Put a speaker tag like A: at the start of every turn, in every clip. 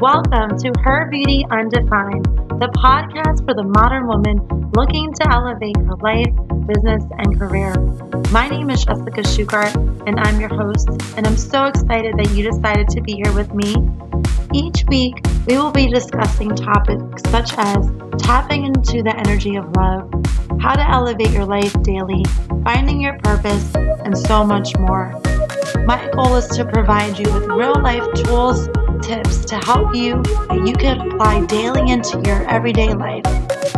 A: Welcome to Her Beauty Undefined, the podcast for the modern woman looking to elevate her life, business, and career. My name is Jessica Shugart, and I'm your host, and I'm so excited that you decided to be here with me. Each week, we will be discussing topics such as tapping into the energy of love, how to elevate your life daily, finding your purpose, and so much more. My goal is to provide you with real life tools, tips to help you that you can apply daily into your everyday life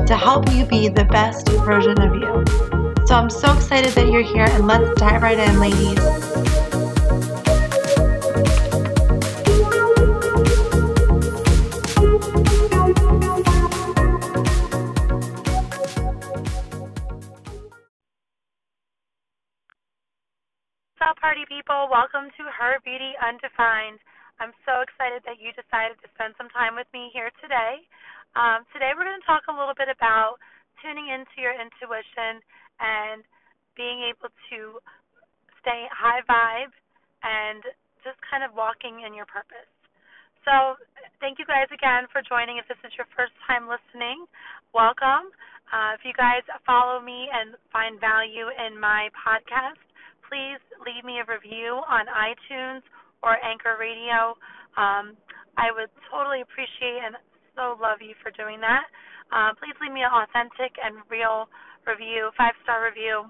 A: to help you be the best version of you. So I'm so excited that you're here and let's dive right in, ladies.
B: What's party people? Welcome to Her Beauty Undefined. I'm so excited that you decided to spend some time with me here today. Um, today, we're going to talk a little bit about tuning into your intuition and being able to stay high vibe and just kind of walking in your purpose. So, thank you guys again for joining. If this is your first time listening, welcome. Uh, if you guys follow me and find value in my podcast, please leave me a review on iTunes or Anchor Radio. Um, I would totally appreciate and so love you for doing that. Uh, please leave me an authentic and real review, five star review.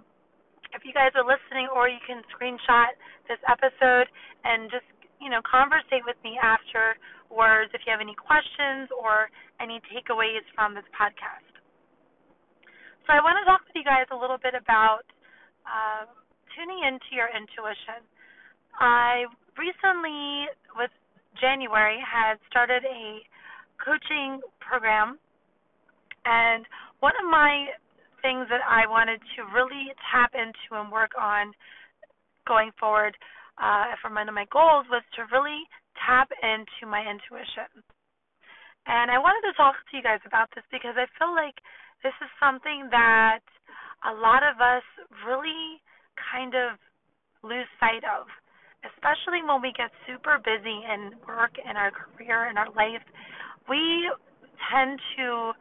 B: If you guys are listening, or you can screenshot this episode and just you know conversate with me afterwards if you have any questions or any takeaways from this podcast. So I want to talk with you guys a little bit about. Uh, tuning into your intuition. I recently, with January, had started a coaching program, and one of my things that I wanted to really tap into and work on going forward uh, from one of my goals was to really tap into my intuition. And I wanted to talk to you guys about this because I feel like this is something that a lot of us really kind of lose sight of, especially when we get super busy in work and our career and our life. We tend to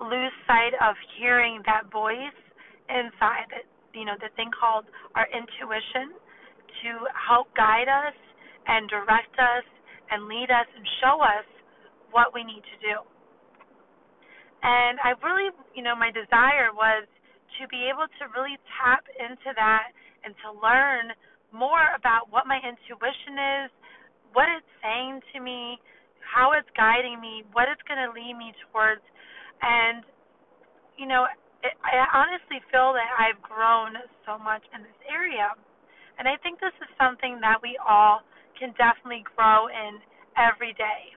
B: lose sight of hearing that voice inside, that you know, the thing called our intuition to help guide us and direct us and lead us and show us what we need to do. And I really, you know, my desire was to be able to really tap into that and to learn more about what my intuition is, what it's saying to me, how it's guiding me, what it's going to lead me towards. And, you know, it, I honestly feel that I've grown so much in this area. And I think this is something that we all can definitely grow in every day.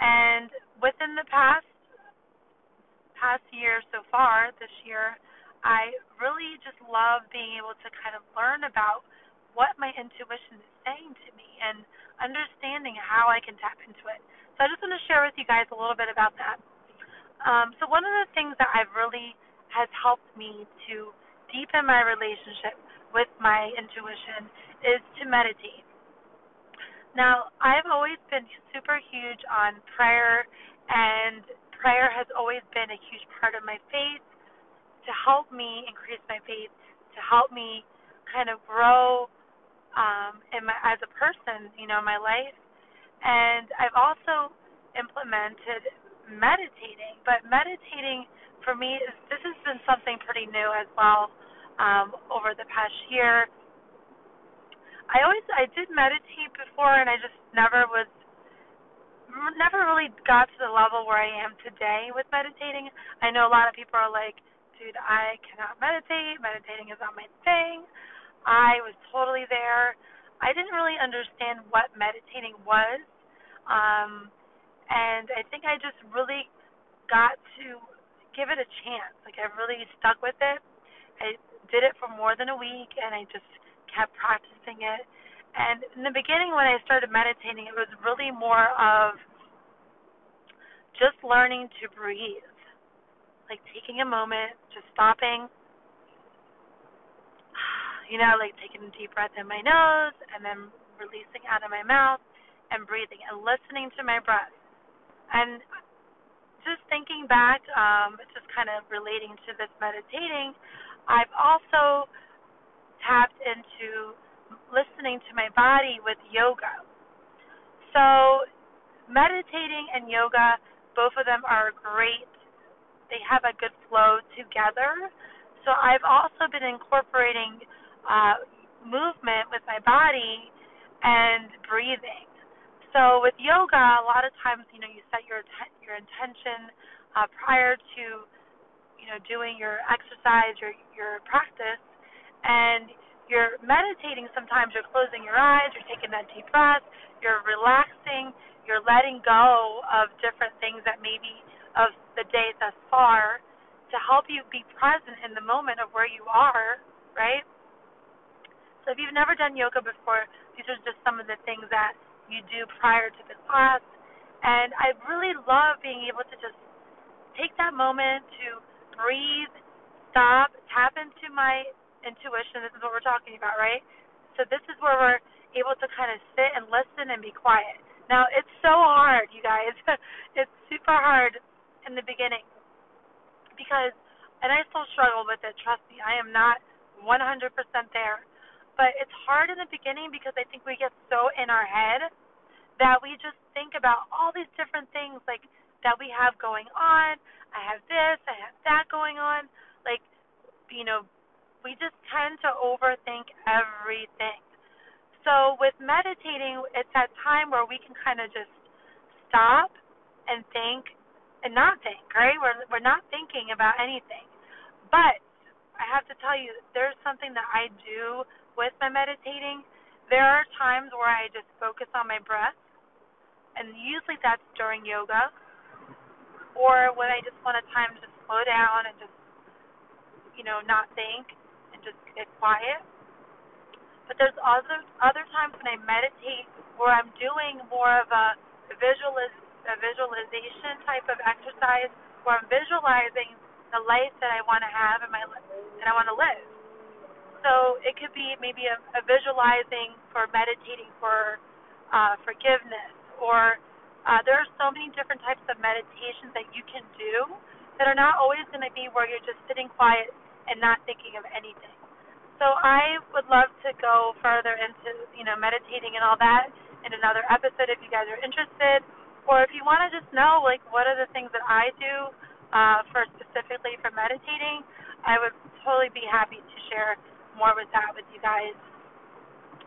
B: And within the past past year so far, this year, I really just love being able to kind of learn about what my intuition is saying to me and understanding how I can tap into it. So I just want to share with you guys a little bit about that. Um, so one of the things that I've really has helped me to deepen my relationship with my intuition is to meditate. Now, I've always been super huge on prayer, and prayer has always been a huge part of my faith to help me increase my faith, to help me kind of grow um, in my as a person, you know, my life. And I've also implemented meditating, but meditating for me is this has been something pretty new as well um, over the past year. I always I did meditate before, and I just never was never really got to the level where I am today with meditating. I know a lot of people are like, dude, I cannot meditate. Meditating is not my thing. I was totally there. I didn't really understand what meditating was. Um, and I think I just really got to give it a chance. Like I really stuck with it. I did it for more than a week and I just kept practicing it. And in the beginning when I started meditating, it was really more of just learning to breathe like taking a moment, just stopping, you know, like taking a deep breath in my nose and then releasing out of my mouth and breathing and listening to my breath. And just thinking back, um, just kind of relating to this meditating, I've also tapped into listening to my body with yoga. So, meditating and yoga, both of them are great. They have a good flow together. So, I've also been incorporating uh, movement with my body and breathing. So, with yoga, a lot of times, you know, you set your your intention uh, prior to, you know, doing your exercise, your your practice, and you're meditating, sometimes you're closing your eyes, you're taking that deep breath, you're relaxing, you're letting go of different things that maybe of the day thus far to help you be present in the moment of where you are, right? So if you've never done yoga before, these are just some of the things that you do prior to the class. And I really love being able to just take that moment to breathe, stop, tap into my intuition. This is what we're talking about, right? So this is where we're able to kind of sit and listen and be quiet. Now it's so hard, you guys. it's super hard in the beginning because, and I still struggle with it. Trust me, I am not 100% there. But it's hard in the beginning because I think we get so in our head that we just think about all these different things like that we have going on. I have this, I have that going on. Like, you know, we just tend to overthink everything. So with meditating, it's that time where we can kind of just stop and think and not think, right? We're we're not thinking about anything. But I have to tell you, there's something that I do with my meditating. There are times where I just focus on my breath, and usually that's during yoga, or when I just want a time to slow down and just, you know, not think and just get quiet. But there's other other times when I meditate where I'm doing more of a, visualiz a visualization type of exercise where I'm visualizing the life that I want to have and my that I want to live. So it could be maybe a, a visualizing for meditating for uh, forgiveness, or uh, there are so many different types of meditations that you can do that are not always going to be where you're just sitting quiet and not thinking of anything. So I would love to go further into, you know, meditating and all that in another episode if you guys are interested. Or if you want to just know, like, what are the things that I do uh, for specifically for meditating, I would totally be happy to share more with that with you guys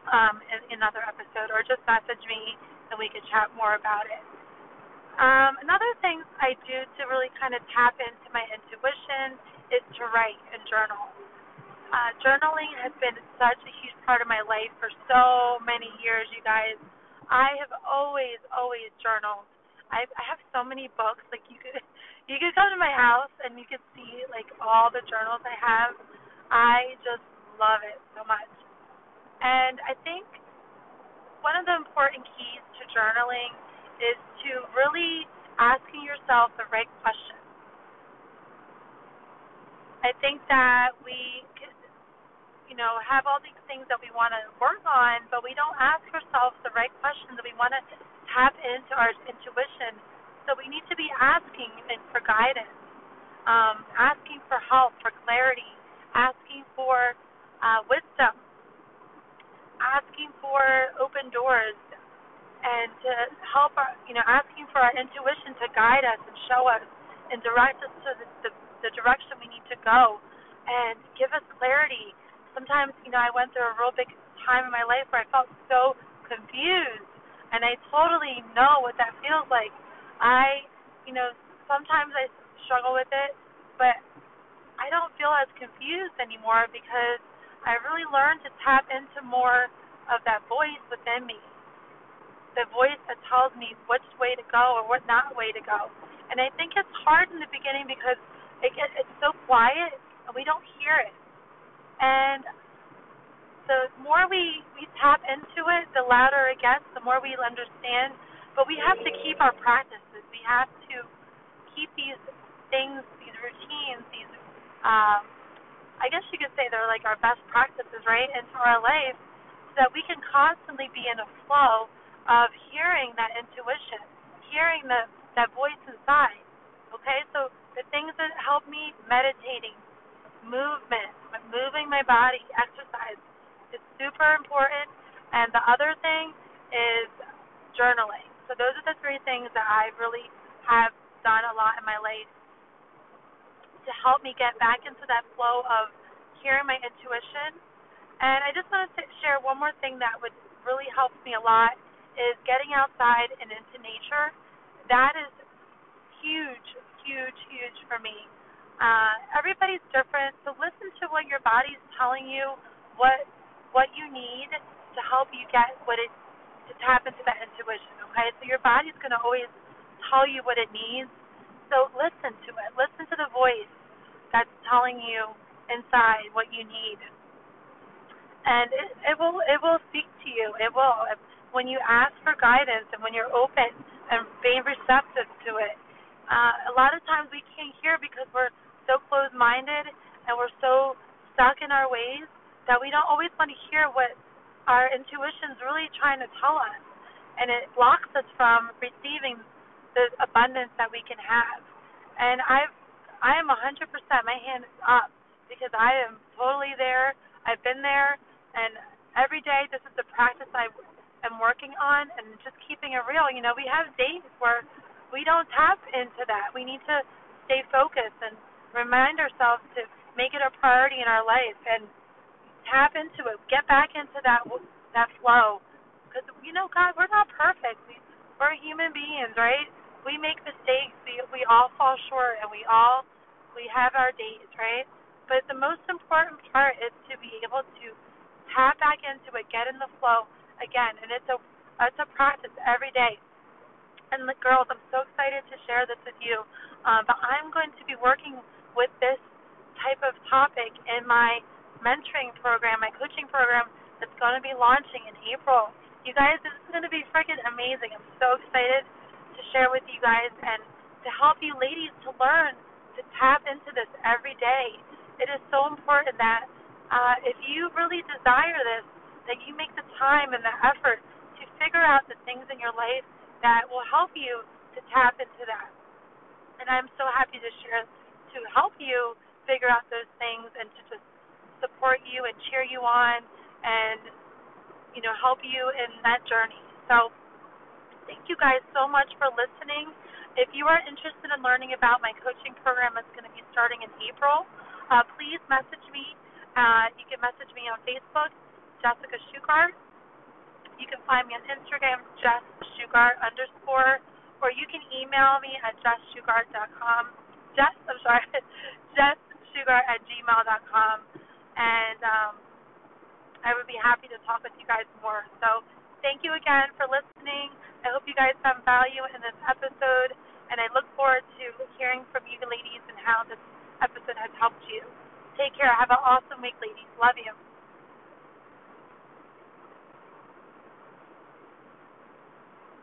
B: um, in, another episode. Or just message me and we can chat more about it. Um, another thing I do to really kind of tap into my intuition is to write and journal. Uh, journaling has been such a huge part of my life for so many years, you guys. I have always, always journaled. I, I have so many books. Like you could, you could come to my house and you could see like all the journals I have. I just love it so much. And I think one of the important keys to journaling is to really asking yourself the right questions. I think that we you know, have all these things that we want to work on, but we don't ask ourselves the right questions we want to tap into our intuition. So we need to be asking for guidance, um, asking for help, for clarity, asking for uh, wisdom, asking for open doors, and to help our, you know, asking for our intuition to guide us and show us and direct us to the, the, the direction we need to go and give us clarity sometimes, you know, I went through a real big time in my life where I felt so confused, and I totally know what that feels like. I, you know, sometimes I struggle with it, but I don't feel as confused anymore because I really learned to tap into more of that voice within me. The voice that tells me which way to go or what not way to go. And I think it's hard in the beginning because it gets it's so quiet and we don't hear it. And the more we, we tap into it, the louder it gets, the more we understand. But we have to keep our practices. We have to keep these things, these routines, these, um, I guess you could say they're like our best practices, right, into our life so that we can constantly be in a flow of hearing that intuition, hearing the, that voice inside. Okay, so the things that help me meditating, movement, moving my body, exercise is super important. And the other thing is journaling. So those are the three things that I really have done a lot in my life to help me get back into that flow of hearing my intuition. And I just wanted to share one more thing that would really help me a lot is getting outside and into nature. That is huge, huge, huge for me. Uh, everybody's different, so listen to what your body's telling you, what what you need to help you get what it to tap into that intuition. Okay, so your body's going to always tell you what it needs. So listen to it. Listen to the voice that's telling you inside what you need, and it, it will it will speak to you. It will when you ask for guidance and when you're open and being receptive to it. Uh, a lot of times we can't hear because we're so closed-minded and we're so stuck in our ways that we don't always want to hear what our intuition is really trying to tell us, and it blocks us from receiving the abundance that we can have. And I've I am 100%. My hand is up because I am totally there. I've been there, and every day this is the practice I am working on, and just keeping it real. You know, we have days where we don't tap into that. We need to stay focused and remind ourselves to make it a priority in our life and tap into it, get back into that that flow. Because you know, God, we're not perfect. We we're human beings, right? We make mistakes. We we all fall short, and we all we have our days, right? But the most important part is to be able to tap back into it, get in the flow again, and it's a it's a practice every day. And the girls, I'm so excited to share this with you. Um, but I'm going to be working with this type of topic in my mentoring program, my coaching program that's going to be launching in April. You guys, this is going to be freaking amazing. I'm so excited to share with you guys and to help you ladies to learn to tap into this every day. It is so important that uh, if you really desire this, that you make the time and the effort to figure out the things in your life that will help you to tap into that. And I'm so happy to share to help you figure out those things and to just support you and cheer you on and you know help you in that journey. So thank you guys so much for listening. If you are interested in learning about my coaching program that's going to be starting in April, uh, please message me. Uh, you can message me on Facebook, Jessica Shugart. You can find me on Instagram, Jess Shugart underscore, or you can email me at jesssugart.com. Jess, I'm sorry, Jess Shugart at gmail.com and um, I would be happy to talk with you guys more. So thank you again for listening. I hope you guys found value in this episode, and I look forward to hearing from you ladies and how this episode has helped you. Take care. Have an awesome week, ladies. Love you.